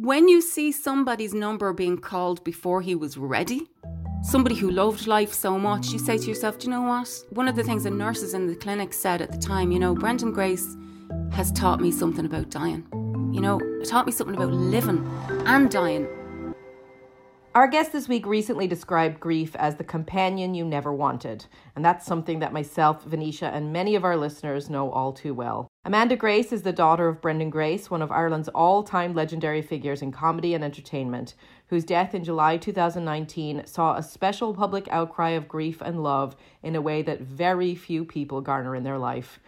When you see somebody's number being called before he was ready, somebody who loved life so much, you say to yourself, do you know what? One of the things the nurses in the clinic said at the time, you know, Brendan Grace has taught me something about dying. You know, taught me something about living and dying. Our guest this week recently described grief as the companion you never wanted, and that's something that myself, Venetia, and many of our listeners know all too well. Amanda Grace is the daughter of Brendan Grace, one of Ireland's all time legendary figures in comedy and entertainment, whose death in July 2019 saw a special public outcry of grief and love in a way that very few people garner in their life.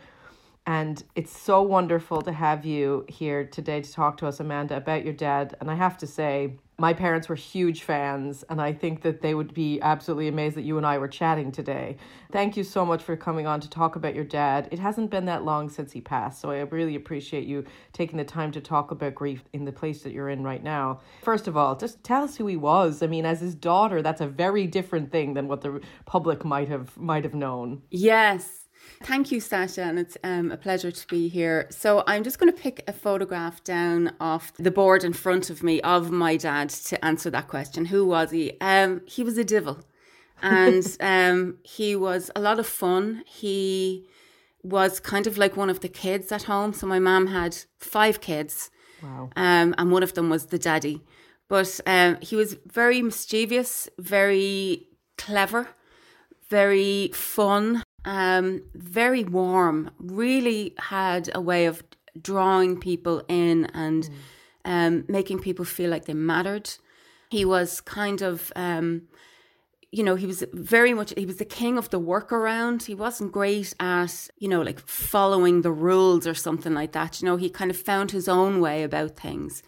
And it's so wonderful to have you here today to talk to us, Amanda, about your dad. And I have to say, my parents were huge fans, and I think that they would be absolutely amazed that you and I were chatting today. Thank you so much for coming on to talk about your dad. It hasn't been that long since he passed, so I really appreciate you taking the time to talk about grief in the place that you're in right now. First of all, just tell us who he was. I mean, as his daughter, that's a very different thing than what the public might have might have known. Yes. Thank you, Sasha, and it's um, a pleasure to be here. So, I'm just going to pick a photograph down off the board in front of me of my dad to answer that question. Who was he? Um, he was a devil, and um, he was a lot of fun. He was kind of like one of the kids at home. So, my mom had five kids, wow. um, and one of them was the daddy. But um, he was very mischievous, very clever, very fun um, very warm, really had a way of drawing people in and mm. um, making people feel like they mattered. He was kind of, um, you know, he was very much, he was the king of the workaround. He wasn't great at, you know, like following the rules or something like that. You know, he kind of found his own way about things.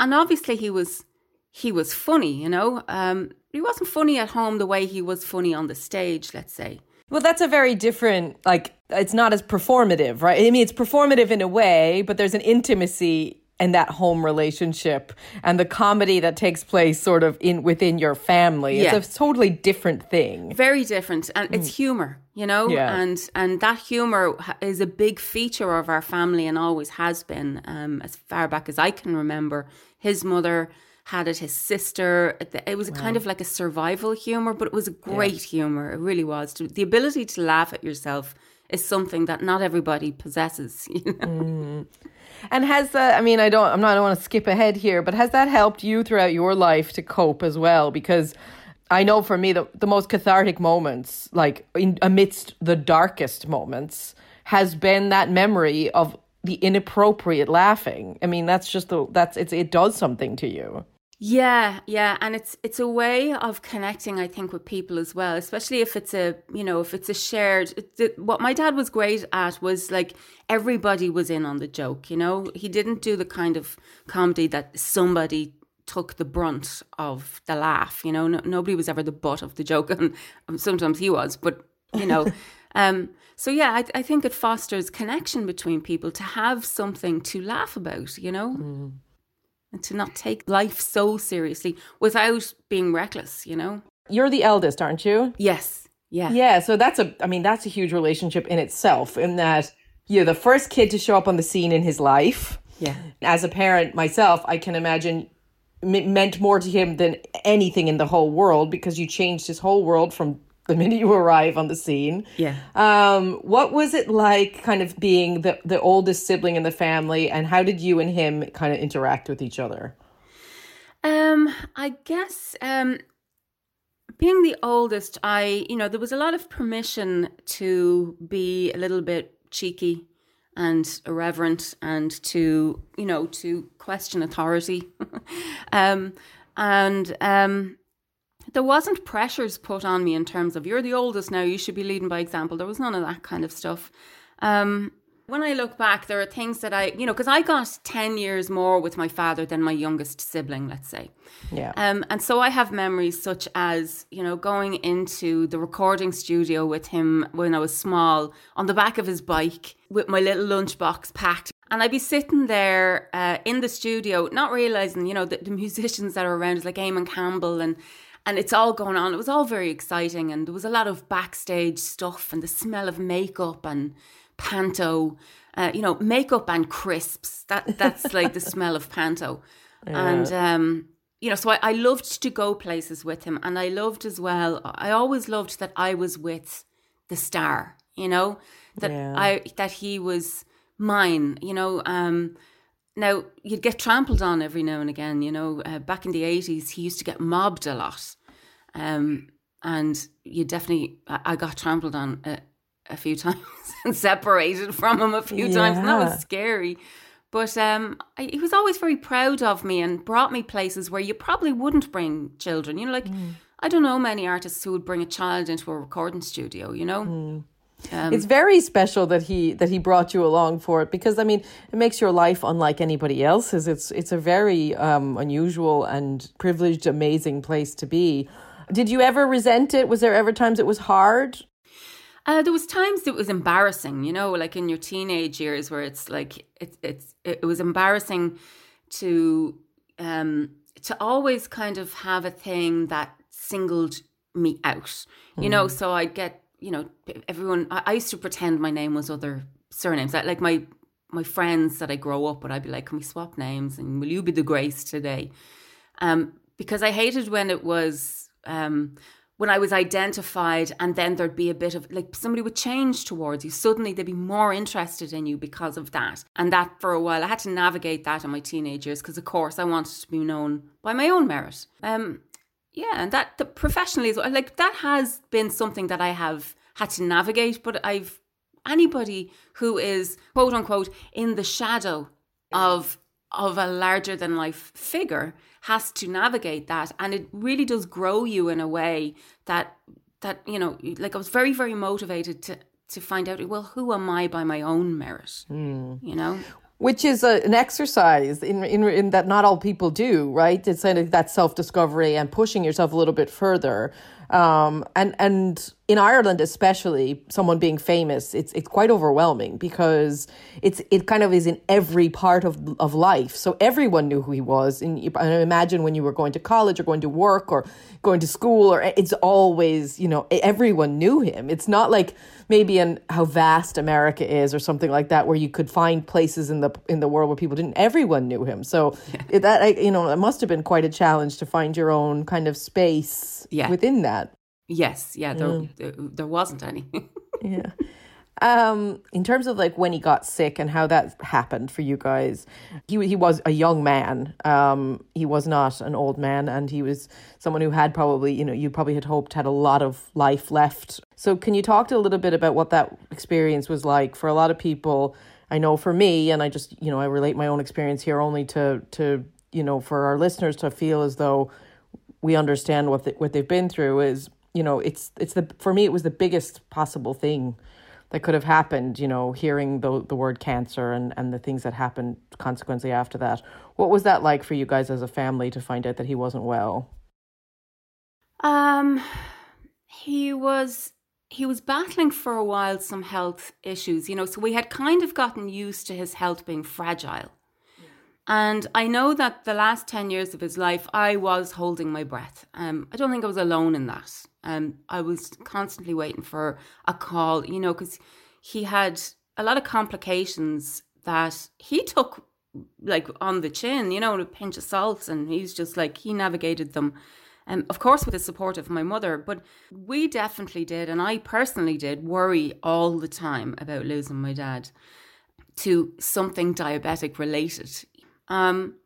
And obviously he was, he was funny, you know. Um, he wasn't funny at home the way he was funny on the stage, let's say. Well, that's a very different, like, it's not as performative, right? I mean, it's performative in a way, but there's an intimacy in that home relationship and the comedy that takes place sort of in within your family. Yeah. It's a totally different thing. Very different. And it's mm. humor, you know? Yeah. And and that humor is a big feature of our family and always has been um, as far back as I can remember. His mother had it his sister. It was wow. kind of like a survival humor, but it was a great yeah. humor. It really was. The ability to laugh at yourself is something that not everybody possesses. You know? Mm. And has that? I mean, I don't. I'm not. I don't want to skip ahead here, but has that helped you throughout your life to cope as well? Because I know for me, the the most cathartic moments, like in, amidst the darkest moments, has been that memory of the inappropriate laughing. I mean, that's just the that's it's it does something to you. Yeah, yeah, and it's it's a way of connecting, I think, with people as well, especially if it's a you know if it's a shared. It, what my dad was great at was like everybody was in on the joke. You know, he didn't do the kind of comedy that somebody took the brunt of the laugh. You know, no, nobody was ever the butt of the joke, and sometimes he was, but you know. um, so yeah, I, I think it fosters connection between people to have something to laugh about. You know. Mm and to not take life so seriously without being reckless, you know? You're the eldest, aren't you? Yes. Yeah. Yeah. So that's a, I mean, that's a huge relationship in itself, in that you're the first kid to show up on the scene in his life. Yeah. As a parent myself, I can imagine it meant more to him than anything in the whole world because you changed his whole world from the minute you arrive on the scene. Yeah. Um, what was it like kind of being the, the oldest sibling in the family and how did you and him kind of interact with each other? Um, I guess um being the oldest, I you know, there was a lot of permission to be a little bit cheeky and irreverent and to, you know, to question authority. um and um there wasn't pressures put on me in terms of you're the oldest now, you should be leading by example. There was none of that kind of stuff. Um, when I look back, there are things that I, you know, because I got 10 years more with my father than my youngest sibling, let's say. Yeah. Um, and so I have memories such as, you know, going into the recording studio with him when I was small on the back of his bike with my little lunchbox packed. And I'd be sitting there uh, in the studio, not realizing, you know, that the musicians that are around, like Eamonn Campbell and and it's all going on. It was all very exciting, and there was a lot of backstage stuff, and the smell of makeup and panto, uh, you know, makeup and crisps. That that's like the smell of panto, yeah. and um, you know, so I, I loved to go places with him, and I loved as well. I always loved that I was with the star. You know, that yeah. I that he was mine. You know. Um, now, you'd get trampled on every now and again. You know, uh, back in the 80s, he used to get mobbed a lot. Um, and you definitely, I got trampled on a, a few times and separated from him a few yeah. times. And that was scary. But um, I, he was always very proud of me and brought me places where you probably wouldn't bring children. You know, like, mm. I don't know many artists who would bring a child into a recording studio, you know? Mm. Um, it's very special that he that he brought you along for it because I mean it makes your life unlike anybody else's. It's it's a very um, unusual and privileged, amazing place to be. Did you ever resent it? Was there ever times it was hard? Uh, there was times it was embarrassing, you know, like in your teenage years where it's like it, it's it was embarrassing to um to always kind of have a thing that singled me out, you mm. know. So I'd get you know, everyone. I, I used to pretend my name was other surnames. I, like my my friends that I grow up with, I'd be like, "Can we swap names?" And will you be the Grace today? Um, because I hated when it was um, when I was identified, and then there'd be a bit of like somebody would change towards you. Suddenly, they'd be more interested in you because of that, and that for a while I had to navigate that in my teenage years because, of course, I wanted to be known by my own merit. Um, yeah, and that the professionally as well, like that has been something that I have had to navigate. But I've anybody who is quote unquote in the shadow of of a larger than life figure has to navigate that, and it really does grow you in a way that that you know, like I was very very motivated to to find out well who am I by my own merit, mm. you know which is a, an exercise in, in, in that not all people do, right? It's kind of that self discovery and pushing yourself a little bit further. Um, and and in Ireland, especially, someone being famous, it's it's quite overwhelming because it's it kind of is in every part of of life. So everyone knew who he was. And imagine when you were going to college or going to work or going to school, or it's always you know everyone knew him. It's not like maybe in how vast America is or something like that, where you could find places in the in the world where people didn't. Everyone knew him. So yeah. that you know it must have been quite a challenge to find your own kind of space yeah. within that. Yes, yeah, there, mm. there, there wasn't any. yeah. Um, in terms of like when he got sick and how that happened for you guys, he he was a young man. Um, he was not an old man, and he was someone who had probably you know you probably had hoped had a lot of life left. So can you talk to a little bit about what that experience was like for a lot of people? I know for me, and I just you know I relate my own experience here only to to you know for our listeners to feel as though we understand what the, what they've been through is you know it's it's the for me it was the biggest possible thing that could have happened you know hearing the the word cancer and and the things that happened consequently after that. What was that like for you guys as a family to find out that he wasn't well? Um he was he was battling for a while some health issues you know so we had kind of gotten used to his health being fragile and I know that the last 10 years of his life, I was holding my breath. Um, I don't think I was alone in that. Um, I was constantly waiting for a call, you know, because he had a lot of complications that he took like on the chin, you know, a pinch of salt, and he's just like, he navigated them Um, of course, with the support of my mother, but we definitely did, and I personally did, worry all the time about losing my dad to something diabetic related. Um,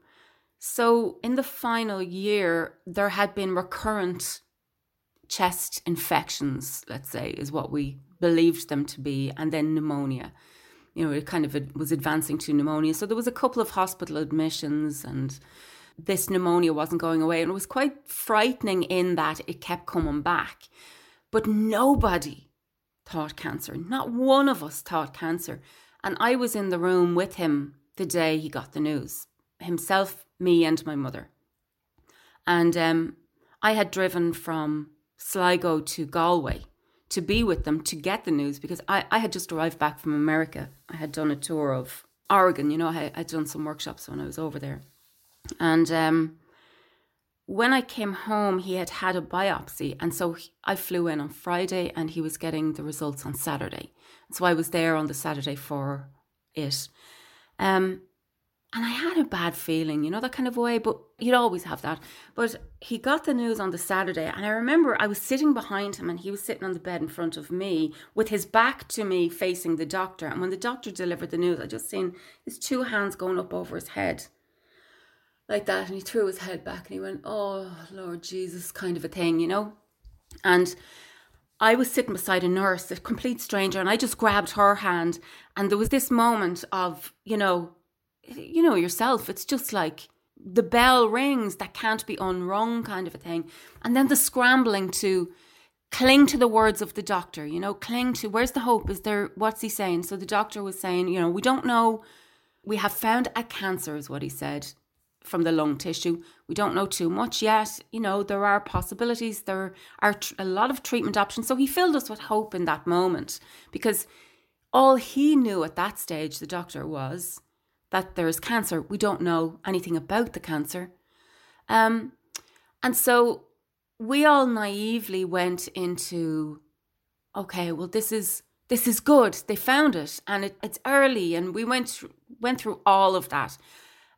so, in the final year, there had been recurrent chest infections, let's say, is what we believed them to be, and then pneumonia. You know, it kind of was advancing to pneumonia. So, there was a couple of hospital admissions and this pneumonia wasn't going away. And it was quite frightening in that it kept coming back. But nobody thought cancer. Not one of us thought cancer. And I was in the room with him the day he got the news himself, me, and my mother. And um, I had driven from Sligo to Galway to be with them to get the news because I, I had just arrived back from America. I had done a tour of Oregon, you know, I had done some workshops when I was over there. And um, when I came home, he had had a biopsy. And so he, I flew in on Friday and he was getting the results on Saturday. So I was there on the Saturday for it. Um, and I had a bad feeling, you know, that kind of way, but you'd always have that. But he got the news on the Saturday, and I remember I was sitting behind him and he was sitting on the bed in front of me with his back to me facing the doctor. And when the doctor delivered the news, I just seen his two hands going up over his head like that and he threw his head back and he went, Oh, Lord Jesus, kind of a thing, you know? And I was sitting beside a nurse, a complete stranger, and I just grabbed her hand. And there was this moment of, you know, you know yourself, it's just like the bell rings that can't be unrung kind of a thing. And then the scrambling to cling to the words of the doctor, you know, cling to where's the hope? Is there what's he saying? So the doctor was saying, you know, we don't know. We have found a cancer, is what he said from the lung tissue. We don't know too much yet. You know, there are possibilities, there are tr- a lot of treatment options. So he filled us with hope in that moment because all he knew at that stage, the doctor, was that there is cancer. We don't know anything about the cancer. Um, and so we all naively went into, okay, well, this is this is good. They found it, and it, it's early, and we went went through all of that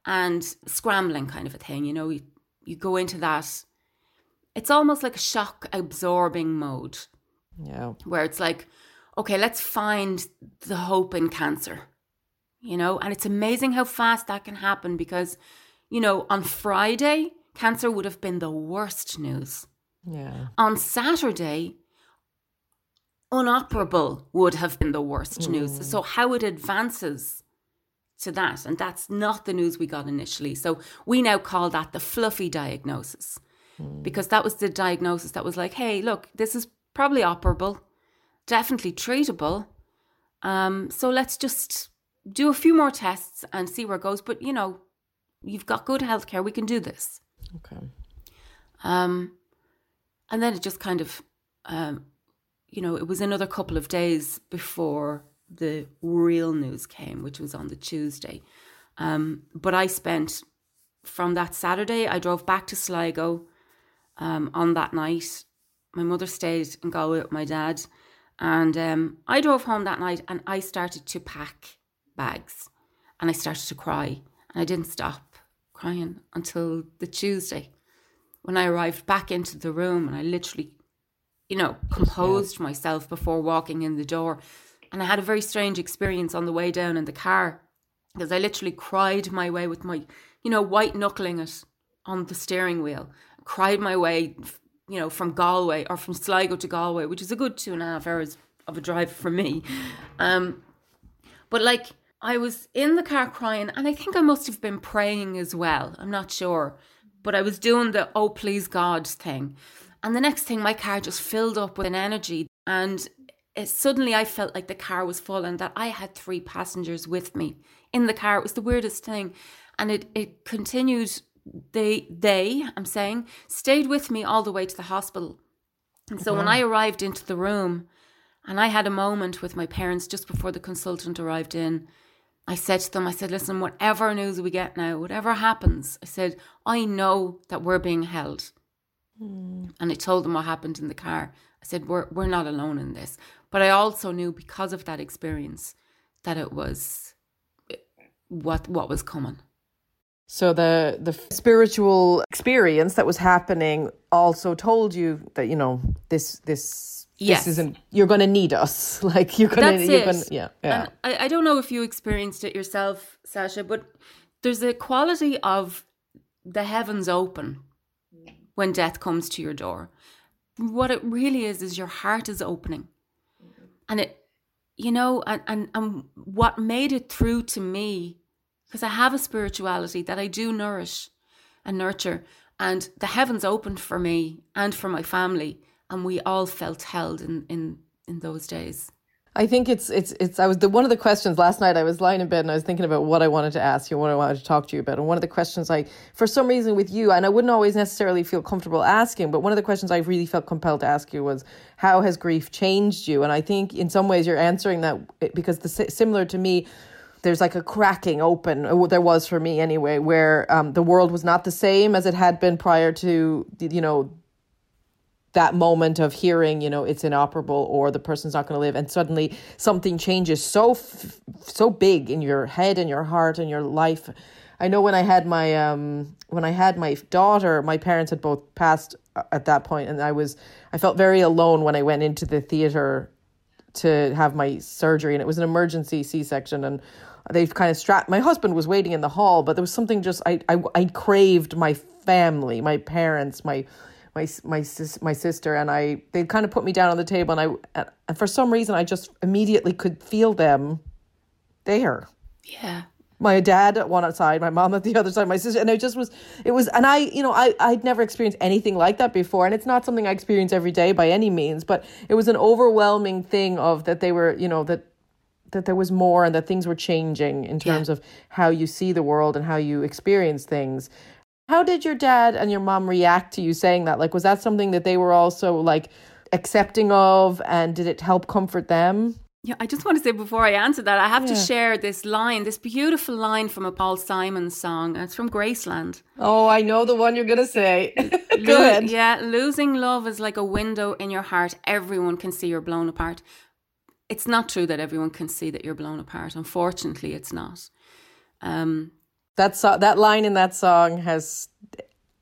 and scrambling kind of a thing. You know, you, you go into that. It's almost like a shock absorbing mode. Yeah. Where it's like, okay, let's find the hope in cancer. You know, and it's amazing how fast that can happen because, you know, on Friday, cancer would have been the worst news. Yeah. On Saturday, unoperable would have been the worst mm. news. So how it advances to that. And that's not the news we got initially. So we now call that the fluffy diagnosis mm. because that was the diagnosis that was like, hey, look, this is probably operable, definitely treatable. Um, so let's just do a few more tests and see where it goes. But, you know, you've got good healthcare. We can do this. Okay. Um, and then it just kind of, um, you know, it was another couple of days before the real news came, which was on the Tuesday. Um, but I spent from that Saturday, I drove back to Sligo um, on that night. My mother stayed in Galway with my dad. And um, I drove home that night and I started to pack bags and I started to cry. And I didn't stop crying until the Tuesday when I arrived back into the room and I literally, you know, composed yeah. myself before walking in the door. And I had a very strange experience on the way down in the car because I literally cried my way with my, you know, white knuckling it on the steering wheel, cried my way, you know, from Galway or from Sligo to Galway, which is a good two and a half hours of a drive for me. Um, but like, I was in the car crying, and I think I must have been praying as well. I'm not sure. But I was doing the oh, please God thing. And the next thing, my car just filled up with an energy. And suddenly I felt like the car was full and that I had three passengers with me in the car. It was the weirdest thing. And it, it continued, they, they, I'm saying, stayed with me all the way to the hospital. And so wow. when I arrived into the room and I had a moment with my parents just before the consultant arrived in, I said to them, I said, listen, whatever news we get now, whatever happens, I said, I know that we're being held. Mm. And I told them what happened in the car. I said, we're, we're not alone in this. But I also knew because of that experience that it was eh, what what was coming. So the the spiritual experience that was happening also told you that you know this this Yes. this isn't you're going to need us like you're going to That's you're it. going yeah yeah And I, I don't know if you experienced it yourself, Sasha, but there's a quality of the heavens open when death comes to your door. What it really is is your heart is opening. And it you know, and, and, and what made it through to me, because I have a spirituality that I do nourish and nurture, and the heavens opened for me and for my family, and we all felt held in in, in those days. I think it's it's it's I was the one of the questions last night I was lying in bed and I was thinking about what I wanted to ask you, what I wanted to talk to you about. And one of the questions I for some reason with you, and I wouldn't always necessarily feel comfortable asking, but one of the questions I really felt compelled to ask you was how has grief changed you? And I think in some ways you're answering that because the similar to me there's like a cracking open there was for me anyway where um, the world was not the same as it had been prior to you know that moment of hearing, you know, it's inoperable or the person's not going to live, and suddenly something changes so f- so big in your head and your heart and your life. I know when I had my um when I had my daughter, my parents had both passed at that point, and I was I felt very alone when I went into the theater to have my surgery, and it was an emergency C section, and they kind of strapped. My husband was waiting in the hall, but there was something just I I, I craved my family, my parents, my my my sis, my sister and I they kind of put me down on the table and I and for some reason I just immediately could feel them there. Yeah. My dad at one side, my mom at the other side, my sister, and it just was, it was, and I, you know, I, I'd never experienced anything like that before, and it's not something I experience every day by any means, but it was an overwhelming thing of that they were, you know, that that there was more and that things were changing in terms Yeah. of how you see the world and how you experience things. How did your dad and your mom react to you saying that? Like, was that something that they were also like accepting of, and did it help comfort them? Yeah, I just want to say before I answer that, I have to share this line, this beautiful line from a Paul Simon song. It's from Graceland. Oh, I know the one you're gonna say. Lo- Yeah, losing love is like a window in your heart. Everyone can see you're blown apart. It's not true that everyone can see that you're blown apart. Unfortunately, it's not. Um, That so- that line in that song has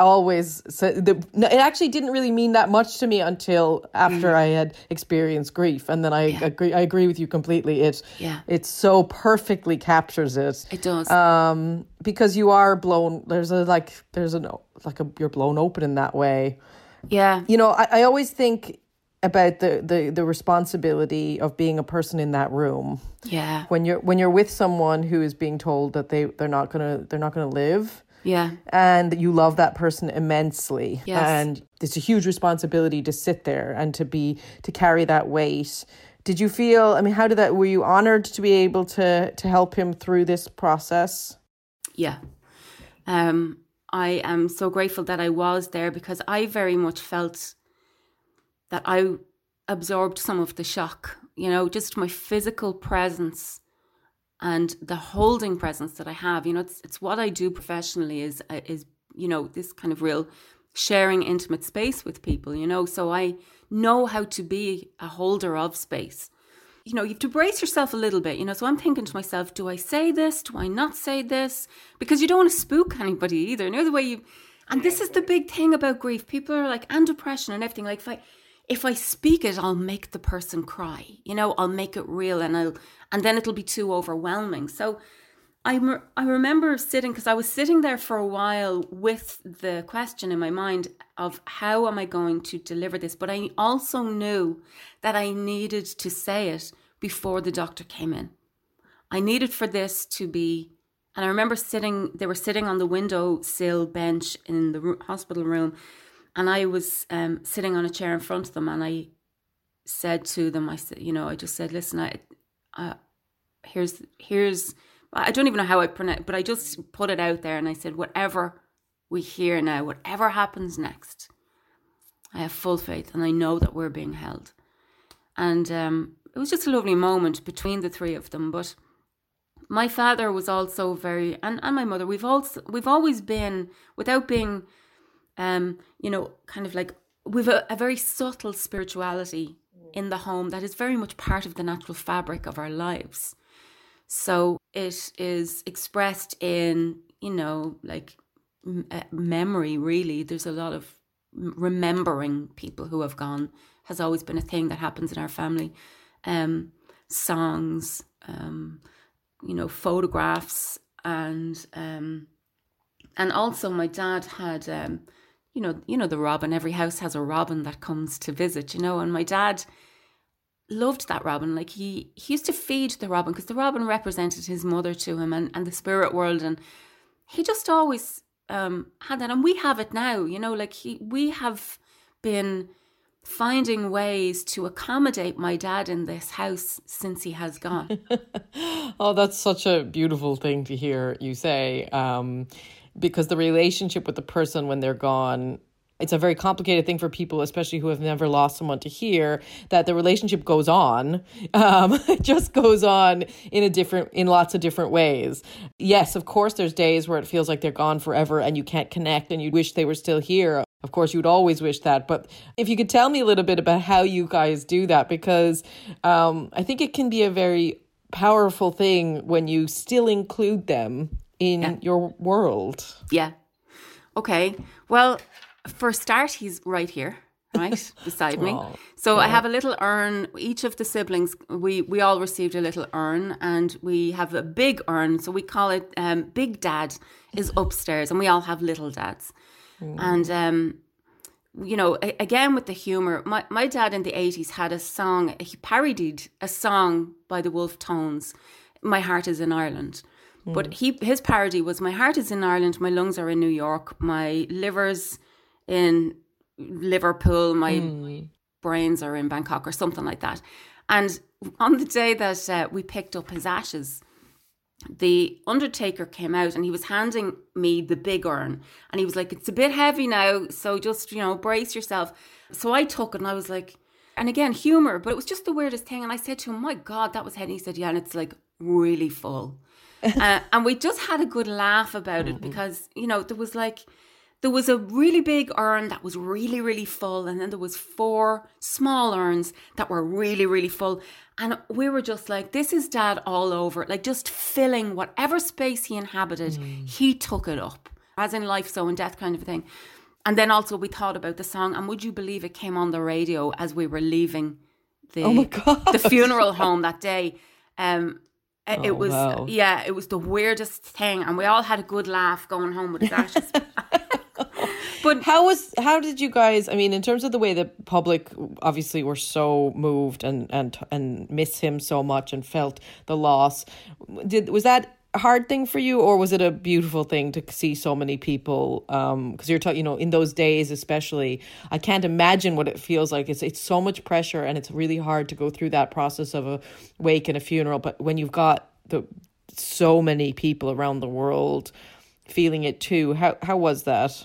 always so the no, it actually didn't really mean that much to me until after I had experienced grief, and then I agree. I agree with you completely. It Yeah. it so perfectly captures it. it does. um because you are blown there's a like there's a like a you're blown open in that way yeah. you know i, I always think about the, the the responsibility of being a person in that room Yeah. when you're when you're with someone who is being told that they they're not gonna they're not gonna live Yeah. and you love that person immensely Yes. and it's a huge responsibility to sit there and to be to carry that weight did you feel i mean how did that were you honored to be able to to help him through this process Yeah. Um, I am so grateful that I was there because I very much felt that I absorbed some of the shock, you know, just my physical presence and the holding presence that I have. You know, it's it's what I do professionally is uh, is you know this kind of real sharing intimate space with people. You know, so I know how to be a holder of space you know, you have to brace yourself a little bit, you know. So I'm thinking to myself, do I say this? Do I not say this? Because you don't want to spook anybody either. You know the way you and this is the big thing about grief. People are like and depression and everything. Like if I if I speak it, I'll make the person cry. You know, I'll make it real and I'll and then it'll be too overwhelming. So I, me- I remember sitting because I was sitting there for a while with the question in my mind of how am I going to deliver this, but I also knew that I needed to say it before the doctor came in. I needed for this to be, and I remember sitting. They were sitting on the window sill bench in the hospital room, and I was um, sitting on a chair in front of them, and I said to them, I said, you know, I just said, listen, I, uh, here's here's I don't even know how I pronounce, but I just put it out there and I said, whatever we hear now, whatever happens next, I have full faith and I know that we're being held. And um, it was just a lovely moment between the three of them. But my father was also very, and, and my mother, we've also we've always been without being, um, you know, kind of like we've a, a very subtle spirituality in the home that is very much part of the natural fabric of our lives. So it is expressed in, you know, like uh, memory, really. There's a lot of remembering people who have gone has always been a thing that happens in our family. Um, songs, um, you know, photographs, and um, and also my dad had, um, you know, you know the robin. Every house has a robin that comes to visit, you know, and my dad loved that robin. Like he he used to feed the robin because the robin represented his mother to him and and the spirit world, and he just always um, had that, and we have it now. You know, like he we have been finding ways to accommodate my dad in this house since he has gone. oh, that's such a beautiful thing to hear you say. Um, because the relationship with the person when they're gone it's a very complicated thing for people, especially who have never lost someone to hear that the relationship goes on. Um, it just goes on in a different, in lots of different ways. Yes, of course, there's days where it feels like they're gone forever and you can't connect and you wish they were still here. Of course, you'd always wish that. But if you could tell me a little bit about how you guys do that, because um, I think it can be a very powerful thing when you still include them in yeah. your world. Yeah. Okay. Well, for a start, he's right here, right beside me. So yeah. I have a little urn. Each of the siblings, we we all received a little urn, and we have a big urn. So we call it um, Big Dad is upstairs, and we all have little dads. Mm. And um, you know, again with the humor, my my dad in the eighties had a song. He parodied a song by the Wolfe Tones. My heart is in Ireland. But mm. he his parody was My heart is in Ireland, my lungs are in New York, my liver's in Liverpool, my mm. brains are in Bangkok or something like that. And on the day that uh, we picked up his ashes, the undertaker came out and he was handing me the big urn and he was like it's a bit heavy now so just you know brace yourself so i took it and i was like and again humor but it was just the weirdest thing and i said to him my god that was heavy he said yeah and it's like really full uh, and we just had a good laugh about it mm-hmm. because you know there was like there was a really big urn that was really, really full, and then there was four small urns that were really, really full. And we were just like, this is dad all over, like just filling whatever space he inhabited, mm. he took it up, as in life, so in death kind of thing. And then also we thought about the song, and would you believe it came on the radio as we were leaving the oh the funeral home that day. Um, Uh, oh, it was uh, wow. yeah, it was the weirdest thing, and we all had a good laugh going home with his ashes. but how was how did you guys? I mean, in terms of the way the public obviously were so moved and and and miss him so much and felt the loss. Did was that a hard thing for you, or was it a beautiful thing to see so many people? Because um, you're talking, you know, in those days, especially, I can't imagine what it feels like. It's it's so much pressure, and it's really hard to go through that process of a wake and a funeral. But when you've got the so many people around the world feeling it too, how how was that?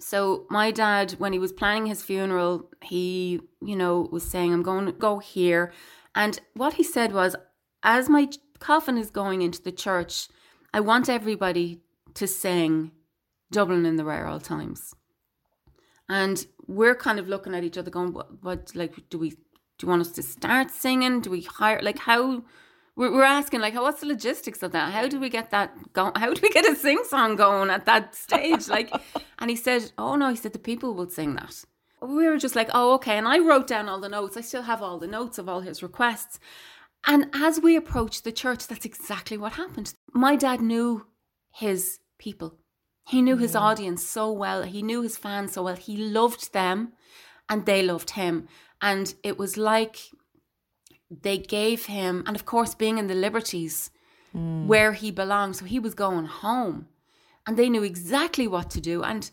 So my dad, when he was planning his funeral, he, you know, was saying, I'm going to go here. And what he said was, as my coffin is going into the church, I want everybody to sing Dublin in the Rare Old Times. And we're kind of looking at each other going, what, what like, do we, do you want us to start singing? Do we hire, like, how, we're, we're asking, like, what's the logistics of that? How do we get that going? How do we get a sing song going at that stage? Like, and he said, oh no, he said, the people will sing that. We were just like, oh, okay. And I wrote down all the notes. I still have all the notes of all his requests. And as we approached the church, that's exactly what happened. My dad knew his people. He knew his audience so well. He knew his fans so well. He loved them and they loved him. And it was like they gave him, and of course, being in the Liberties mm. where he belonged. So he was going home and they knew exactly what to do. And,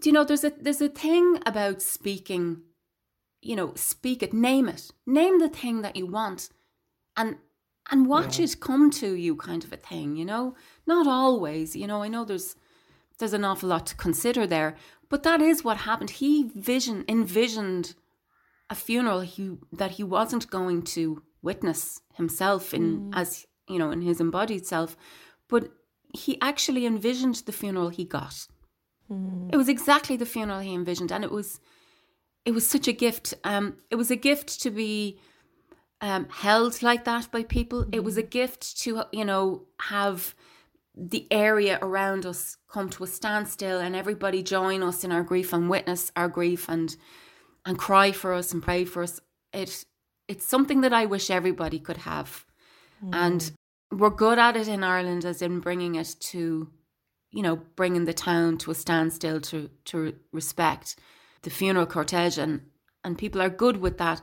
do you know, there's a, there's a thing about speaking, you know, speak it, name it, name the thing that you want and and watch it come to you kind of a thing you know not always you know i know there's there's an awful lot to consider there but that is what happened he vision envisioned a funeral he that he wasn't going to witness himself in as you know in his embodied self but he actually envisioned the funeral he got. It was exactly the funeral he envisioned and it was it was such a gift um it was a gift to be um, held like that by people. It was a gift to, you know, have the area around us come to a standstill and everybody join us in our grief and witness our grief and and cry for us and pray for us. It it's something that I wish everybody could have, mm. and we're good at it in Ireland, as in bringing it to, you know, bringing the town to a standstill to to respect the funeral cortege and and people are good with that.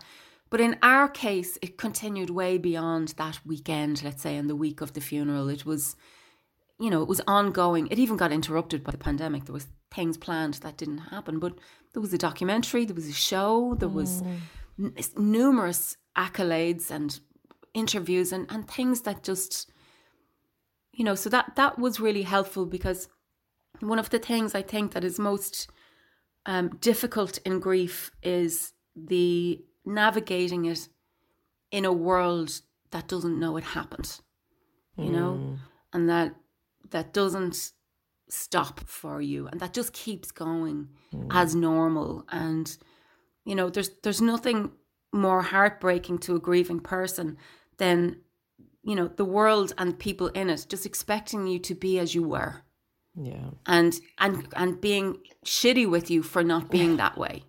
But in our case, it continued way beyond that weekend, let's say, in the week of the funeral. It was, you know, it was ongoing. It even got interrupted by the pandemic. There was things planned that didn't happen. But there was a documentary, there was a show, there was n- numerous accolades and interviews and, and things that just, you know, so that that was really helpful because one of the things I think that is most um, difficult in grief is the navigating it in a world that doesn't know it happened you know? And that that doesn't stop for you and that just keeps going mm. as normal. And you know there's there's nothing more heartbreaking to a grieving person than you know the world and people in it just expecting you to be as you were. Yeah. and and and being shitty with you for not being that way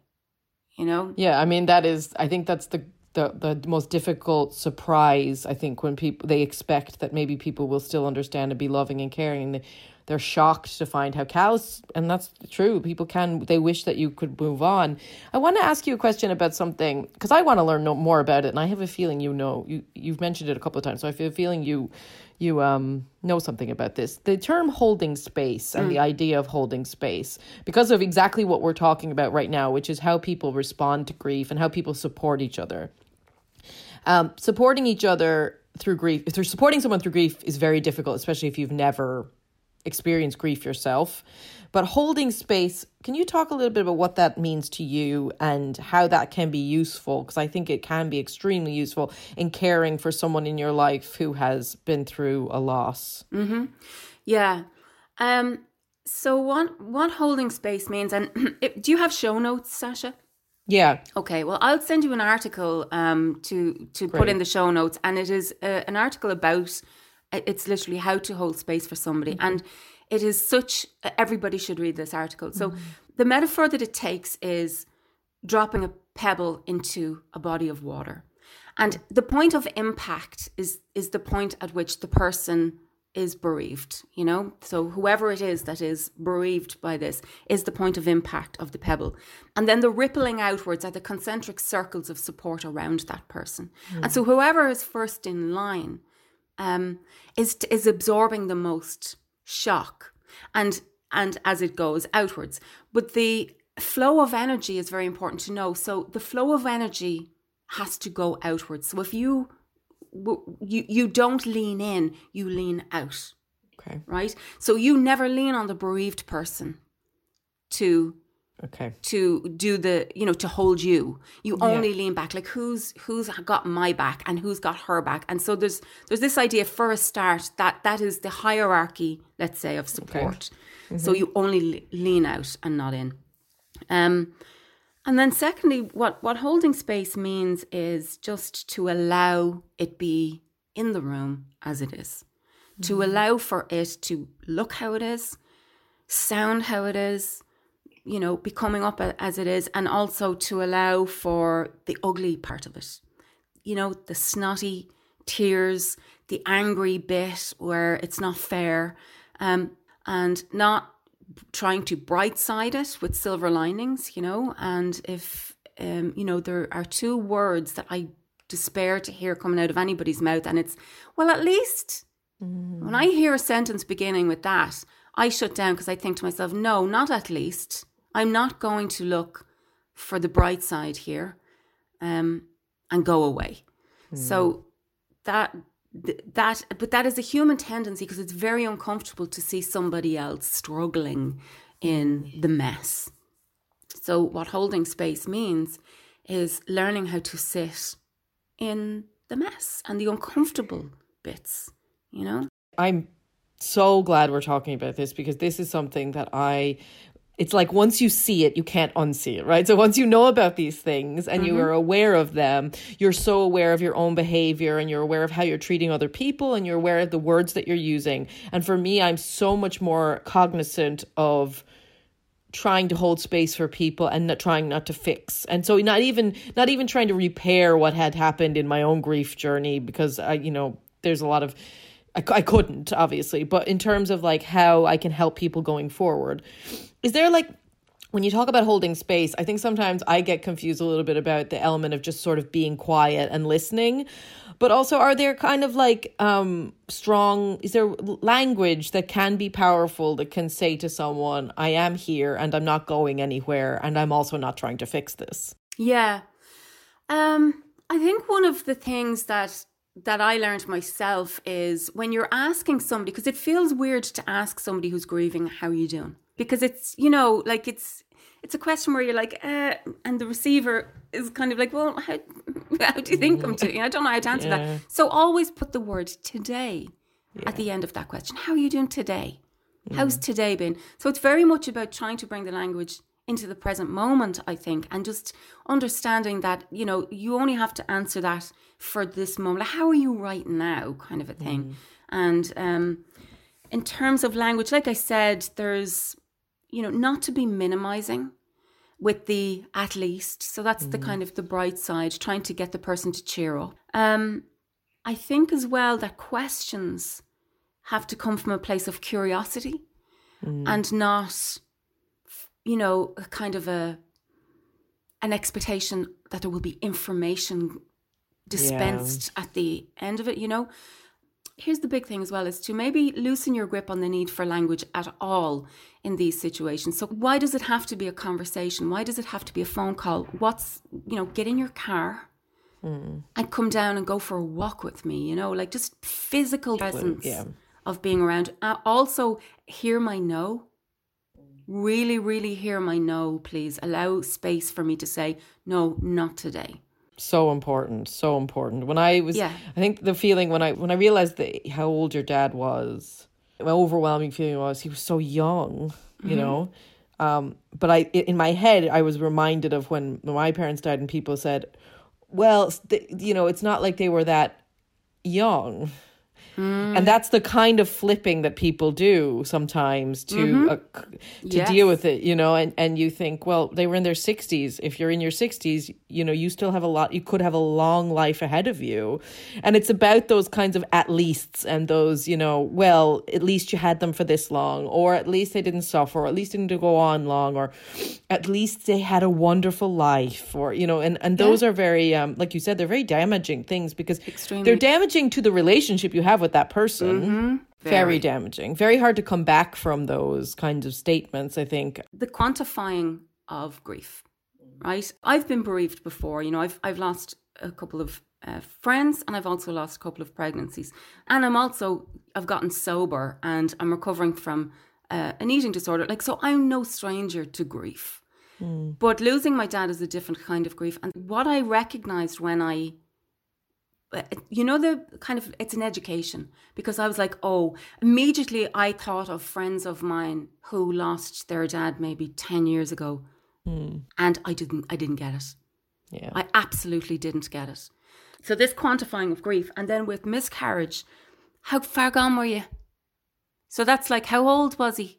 you know? Yeah, I mean that is I think that's the the the most difficult surprise I think when people they expect that maybe people will still understand and be loving and caring. And they, they're shocked to find how cows and that's true people can they wish that you could move on. I want to ask you a question about something because I want to learn no, more about it and I have a feeling you know you you've mentioned it a couple of times so I feel a feeling you you um know something about this. The term holding space and the idea of holding space because of exactly what we're talking about right now, which is how people respond to grief and how people support each other. Um, supporting each other through grief, through supporting someone through grief is very difficult, especially if you've never experienced grief yourself. But holding space, can you talk a little bit about what that means to you and how that can be useful? Because I think it can be extremely useful in caring for someone in your life who has been through a loss. Yeah. Um. So what what holding space means, and it, do you have show notes, Sasha? Yeah. Okay. Well, I'll send you an article um to to put in the show notes, and it is uh, an article about. It's literally how to hold space for somebody, mm-hmm. and it is such. Everybody should read this article. So mm-hmm. the metaphor that it takes is dropping a pebble into a body of water. And the point of impact is is the point at which the person is bereaved, you know? So whoever it is that is bereaved by this is the point of impact of the pebble. And then the rippling outwards are the concentric circles of support around that person. And mm. so whoever is first in line um, is is absorbing the most shock and and as it goes outwards. But the flow of energy is very important to know. So the flow of energy has to go outwards. So if you you you don't lean in you lean out. Okay. right? So you never lean on the bereaved person to Okay. to do the you know to hold you. You only lean back. Like who's who's got my back and who's got her back? And so there's there's this idea for a start that that is the hierarchy let's say of support. So you only lean out and not in. Um, and then secondly, what, what holding space means is just to allow it be in the room as it is, mm-hmm. to allow for it to look how it is, sound how it is, you know, be coming up as it is, and also to allow for the ugly part of it. You know, the snotty tears, the angry bit where it's not fair, um, and not trying to bright side it with silver linings, you know. And if, um, you know, there are two words that I despair to hear coming out of anybody's mouth, and it's, well, at least mm. when I hear a sentence beginning with that, I shut down because I think to myself, no, not at least. I'm not going to look for the bright side here um, and go away. Mm. So that that but that is a human tendency because it's very uncomfortable to see somebody else struggling in the mess so what holding space means is learning how to sit in the mess and the uncomfortable bits you know i'm so glad we're talking about this because this is something that i it's like once you see it, you can't unsee it, right? So once you know about these things and mm-hmm. you are aware of them, you're so aware of your own behavior and you're aware of how you're treating other people and you're aware of the words that you're using. And for me, I'm so much more cognizant of trying to hold space for people and not trying not to fix and so not even not even trying to repair what had happened in my own grief journey because i you know there's a lot of I, I couldn't obviously but in terms of like how i can help people going forward is there like when you talk about holding space, I think sometimes I get confused a little bit about the element of just sort of being quiet and listening. But also, are there kind of like um, strong, is there language that can be powerful that can say to someone, I am here and I'm not going anywhere and I'm also not trying to fix this? Yeah. Um, I think one of the things that that I learned myself is when you're asking somebody, because it feels weird to ask somebody who's grieving, how are you doing? Because it's you know like it's it's a question where you're like uh, and the receiver is kind of like well how, how do you think i'm doing? I don't know how to answer yeah. that so always put the word today yeah. at the end of that question. How are you doing today? How's today been? So it's very much about trying to bring the language into the present moment i think and just understanding that you know you only have to answer that for this moment. Like, how are you right now? kind of a thing. Mm. and um in terms of language like i said there's you know, not to be minimizing with the at least. So that's mm. the kind of the bright side, trying to get the person to cheer up. Um, I think as well that questions have to come from a place of curiosity mm. and not, you know, a kind of a an expectation that there will be information dispensed yeah. at the end of it, you know here's the big thing as well is to maybe loosen your grip on the need for language at all in these situations. So why does it have to be a conversation? Why does it have to be a phone call? What's, you know, get in your car mm. and come down and go for a walk with me, you know, like just physical presence yeah. of being around. Uh, also hear my no. Really, really hear my no, please. Allow space for me to say, no, not today so important so important when i was yeah. i think the feeling when i when i realized that how old your dad was my overwhelming feeling was he was so young you mm-hmm. know um but i in my head i was reminded of when, when my parents died and people said well you know it's not like they were that young Mm. And that's the kind of flipping that people do sometimes to mm-hmm. uh, to yes. deal with it, you know. And and you think, well, they were in their sixties. If you're in your sixties, you know, you still have a lot. You could have a long life ahead of you, and it's about those kinds of at leasts and those, you know, well, at least you had them for this long, or at least they didn't suffer, or at least they didn't go on long, or at least they had a wonderful life, or you know, and and those yeah. are very, um, like you said, they're very damaging things because Extremely. they're damaging to the relationship you have with with that person. Mm-hmm. Very. very damaging. Very hard to come back from those kinds of statements, I think. The quantifying of grief, right? I've been bereaved before. You know, I've, I've lost a couple of uh, friends and I've also lost a couple of pregnancies. And I'm also, I've gotten sober and I'm recovering from uh, an eating disorder. Like, so I'm no stranger to grief. Mm. But losing my dad is a different kind of grief. And what I recognized when I you know the kind of it's an education because i was like oh immediately i thought of friends of mine who lost their dad maybe 10 years ago hmm. And I didn't I didn't get it. Yeah. I absolutely didn't get it. So this quantifying of grief, and then with miscarriage, how far gone were you? So that's like, how old was he?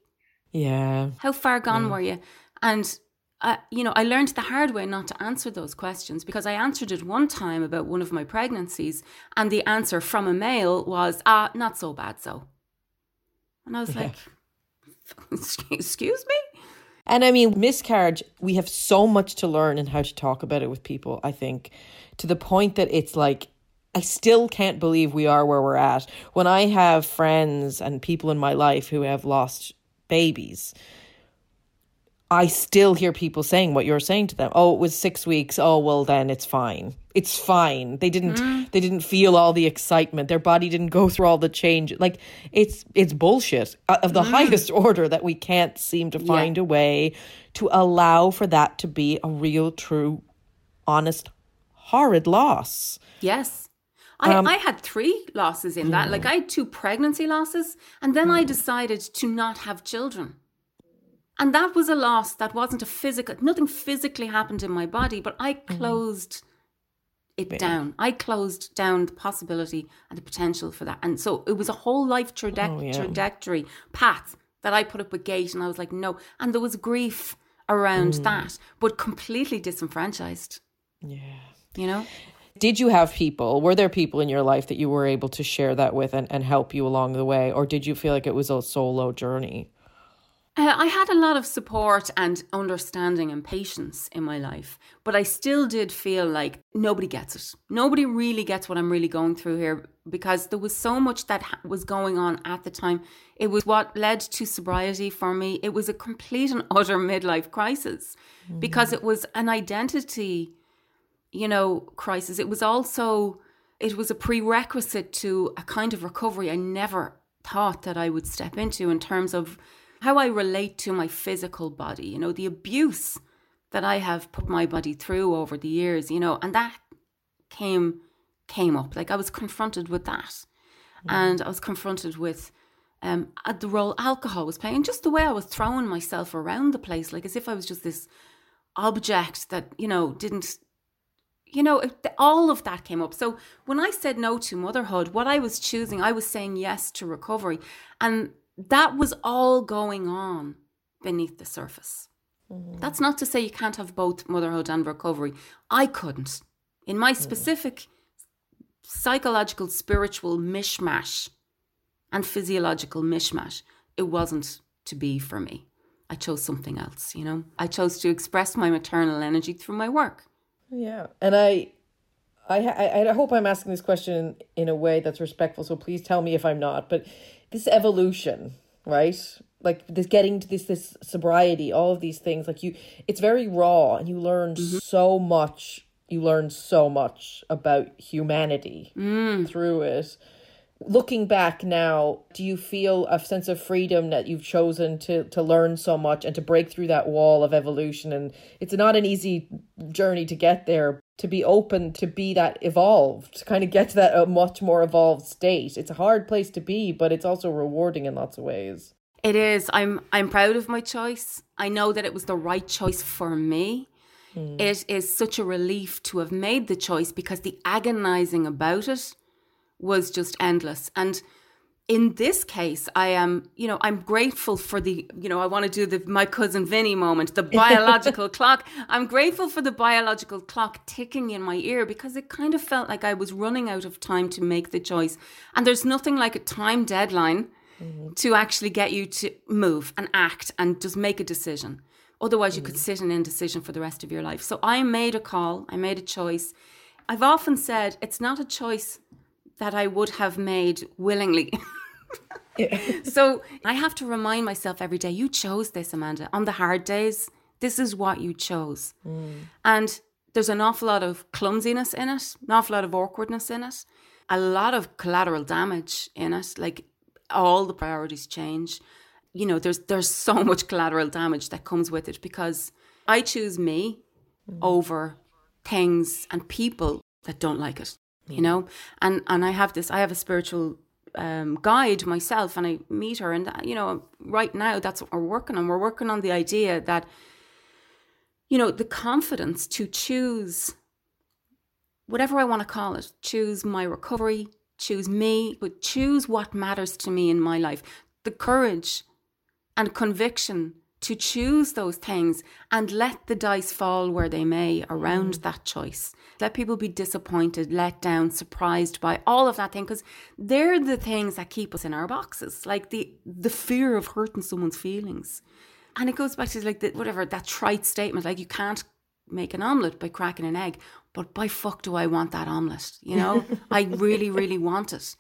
yeah. How far gone were you? And uh, you know, I learned the hard way not to answer those questions because I answered it one time about one of my pregnancies, and the answer from a male was, "Ah, not so bad, so." And I was like, "Excuse me." And I mean, miscarriage, we have so much to learn in how to talk about it with people, I think, to the point that it's like, I still can't believe we are where we're at. When I have friends and people in my life who have lost babies, I still hear people saying what you're saying to them. Oh, it was six weeks. Oh, well, then it's fine. It's fine. They didn't. Mm-hmm. They didn't feel all the excitement. Their body didn't go through all the change. Like it's it's bullshit uh, of the mm-hmm. highest order that we can't seem to find a way to allow for that to be a real, true, honest, horrid loss. Yes. I, um, I had three losses in that. Like mm. I had two pregnancy losses, and then I mm. decided to not have children. And that was a loss that wasn't a physical, nothing physically happened in my body, but I mm. closed it down. I closed down the possibility and the potential for that. And so it was a whole life traje- Oh, yeah. trajectory path that I put up a gate and I was like, no. And there was grief around mm. that, but completely disenfranchised. Yeah. You know? Did you have people? Were there people in your life that you were able to share that with and, and help you along the way, or did you feel like it was a solo journey? Uh, I had a lot of support and understanding and patience in my life, but I still did feel like nobody gets it. Nobody really gets what I'm really going through here because there was so much that ha- was going on at the time. It was what led to sobriety for me. It was a complete and utter midlife crisis because it was an identity, you know, crisis. It was also it was a prerequisite to a kind of recovery I never thought that I would step into in terms of how I relate to my physical body, you know, the abuse that I have put my body through over the years, you know, and that came came up. Like I was confronted with that. And I was confronted with um uh, the role alcohol was playing, just the way I was throwing myself around the place, like as if I was just this object that, you know, didn't you know, it- all of that came up. So when I said no to motherhood, what I was choosing, I was saying yes to recovery. And that was all going on beneath the surface. Mm-hmm. That's not to say you can't have both motherhood and recovery. I couldn't. In my mm. specific psychological, spiritual mishmash and physiological mishmash, it wasn't to be for me. I chose something else, you know? I chose to express my maternal energy through my work. Yeah, and I, I, I, I hope I'm asking this question in a way that's respectful. So please tell me if I'm not. But this evolution, right? Like this getting to this this sobriety, all of these things. Like you, it's very raw, and you learn mm-hmm. so much. You learn so much about humanity mm. through it. Looking back now, do you feel a sense of freedom that you've chosen to to learn so much and to break through that wall of evolution? And it's not an easy journey to get there. To be open, to be that evolved, to kind of get to that a much more evolved state. It's a hard place to be, but it's also rewarding in lots of ways. It is. I'm I'm proud of my choice. I know that it was the right choice for me. Hmm. It is such a relief to have made the choice because the agonizing about it was just endless. And in this case, I am, you know, I'm grateful for the, you know, I want to do the my cousin Vinny moment, the biological clock. I'm grateful for the biological clock ticking in my ear because it kind of felt like I was running out of time to make the choice. And there's nothing like a time deadline mm-hmm. to actually get you to move and act and just make a decision. Otherwise, you could mm-hmm. sit in indecision for the rest of your life. So I made a call, I made a choice. I've often said it's not a choice that I would have made willingly. so I have to remind myself every day you chose this, Amanda. On the hard days, this is what you chose. Mm. And there's an awful lot of clumsiness in it, an awful lot of awkwardness in it, a lot of collateral damage in it. Like all the priorities change. You know, there's there's so much collateral damage that comes with it because I choose me mm. over things and people that don't like it. You know, and and I have this. I have a spiritual um, guide myself, and I meet her, and you know, right now that's what we're working on. We're working on the idea that you know, the confidence to choose whatever I want to call it, choose my recovery, choose me, but choose what matters to me in my life. The courage and conviction to choose those things and let the dice fall where they may around mm. that choice. Let people be disappointed, let down, surprised by all of that thing because they're the things that keep us in our boxes, like the the fear of hurting someone's feelings. And it goes back to like the, whatever that trite statement, like you can't make an omelette by cracking an egg, but by fuck do I want that omelette? You know, I really, really want it.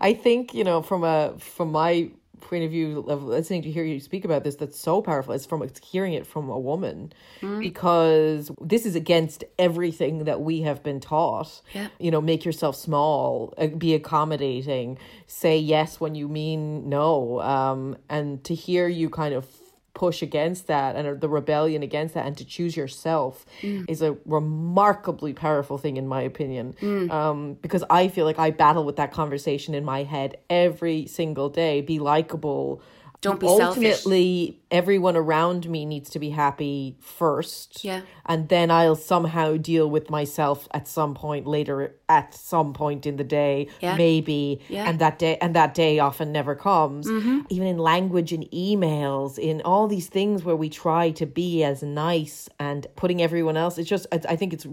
I think you know from a from my point of view of listening to hear you speak about this that's so powerful it's from it's hearing it from a woman mm. because this is against everything that we have been taught yeah. you know make yourself small uh, be accommodating say yes when you mean no um, and to hear you kind of push against that and the rebellion against that and to choose yourself mm. is a remarkably powerful thing in my opinion mm. um, because i feel like i battle with that conversation in my head every single day be likable don't be ultimately selfish. everyone around me needs to be happy first yeah and then i'll somehow deal with myself at some point later at some point in the day yeah. maybe yeah. and that day and that day often never comes mm-hmm. even in language in emails in all these things where we try to be as nice and putting everyone else it's just i, I think it's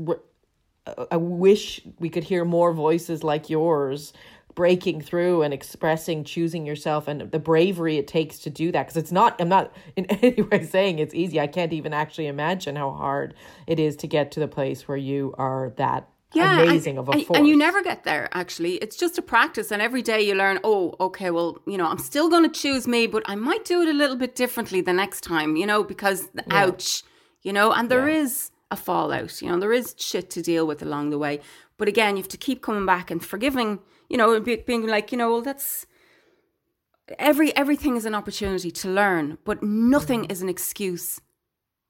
I wish we could hear more voices like yours breaking through and expressing choosing yourself and the bravery it takes to do that because it's not i'm not in any way saying it's easy i can't even actually imagine how hard it is to get to the place where you are that yeah, amazing and, of a force. And you never get there, actually. It's just a practice. And every day you learn, oh, okay, well, you know, I'm still going to choose me, but I might do it a little bit differently the next time, you know, because yeah. ouch, you know, and there yeah. is a fallout, you know, there is shit to deal with along the way. But again, you have to keep coming back and forgiving you know, being like, you know, well, that's every everything is an opportunity to learn, but nothing mm-hmm. is an excuse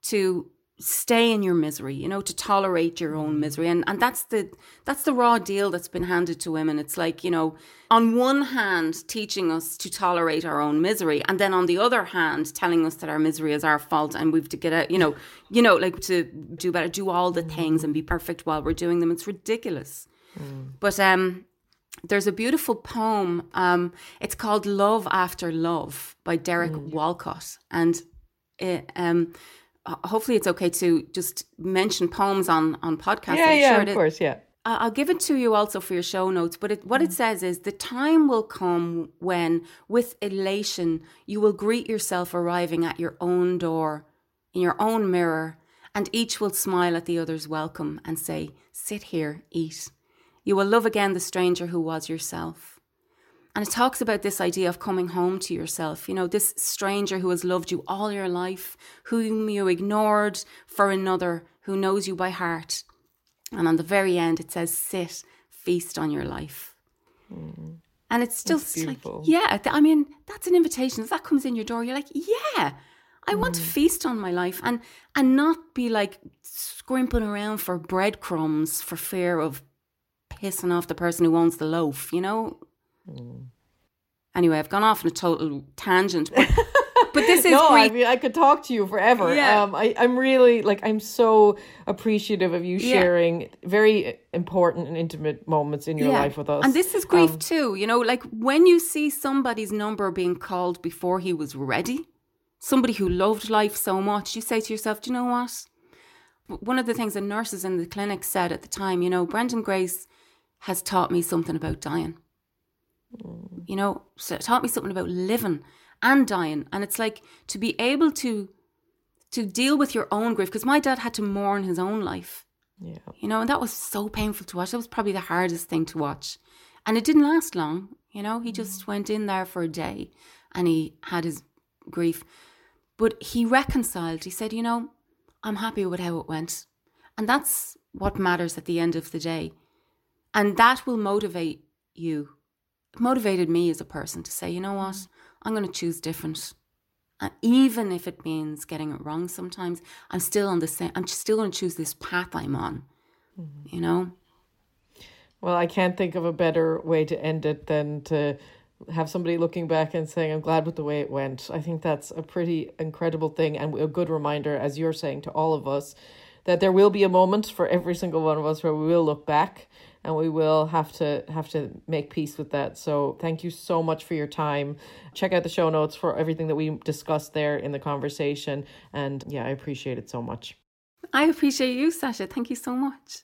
to stay in your misery you know to tolerate your own misery. And and that's the that's the raw deal that's been handed to women. It's like you know on one hand teaching us to tolerate our own misery and then on the other hand telling us that our misery is our fault and we've to get out you know you know like to do better do all the things and be perfect while we're doing them. It's ridiculous. Mm. but um there's a beautiful poem. Um, it's called Love After Love by Derek mm. Walcott. And it, um, hopefully it's okay to just mention poems on, on podcasts. Yeah, I'm yeah, sure of course, yeah. I'll give it to you also for your show notes. But it, what mm. it says is the time will come when, with elation, you will greet yourself arriving at your own door, in your own mirror, and each will smile at the other's welcome and say, Sit here, eat. You will love again the stranger who was yourself. And it talks about this idea of coming home to yourself. You know, this stranger who has loved you all your life, whom you ignored for another, who knows you by heart. And on the very end, it says, sit, feast on your life. Mm. And it's just like, yeah, I mean, that's an invitation. If that comes in your door, you're like, yeah, I want to mm. feast on my life and and not be like scrimping around for breadcrumbs for fear of pissing off the person who owns the loaf, you know? Mm. Anyway, I've gone off on a total tangent. But, but this is no, I mean I could talk to you forever. Yeah. Um, I, I'm really like I'm so appreciative of you sharing yeah. very important and intimate moments in your yeah. life with us. And this is grief um, too, you know, like when you see somebody's number being called before he was ready, somebody who loved life so much, you say to yourself, Do you know what? One of the things the nurses in the clinic said at the time, you know, Brendan Grace has taught me something about dying. Mm. You know, so it taught me something about living and dying. And it's like to be able to to deal with your own grief because my dad had to mourn his own life. Yeah. You know, and that was so painful to watch. That was probably the hardest thing to watch. And it didn't last long. You know, he just mm. went in there for a day and he had his grief. But he reconciled. He said, you know, I'm happy with how it went. And that's what matters at the end of the day. And that will motivate you. It motivated me as a person to say, you know what? I'm going to choose different. And even if it means getting it wrong sometimes, I'm still on the same, I'm still going to choose this path I'm on, mm-hmm. you know? Well, I can't think of a better way to end it than to have somebody looking back and saying, I'm glad with the way it went. I think that's a pretty incredible thing and a good reminder, as you're saying to all of us, that there will be a moment for every single one of us where we will look back and we will have to have to make peace with that. So thank you so much for your time. Check out the show notes for everything that we discussed there in the conversation. And yeah, I appreciate it so much. I appreciate you, Sasha. Thank you so much.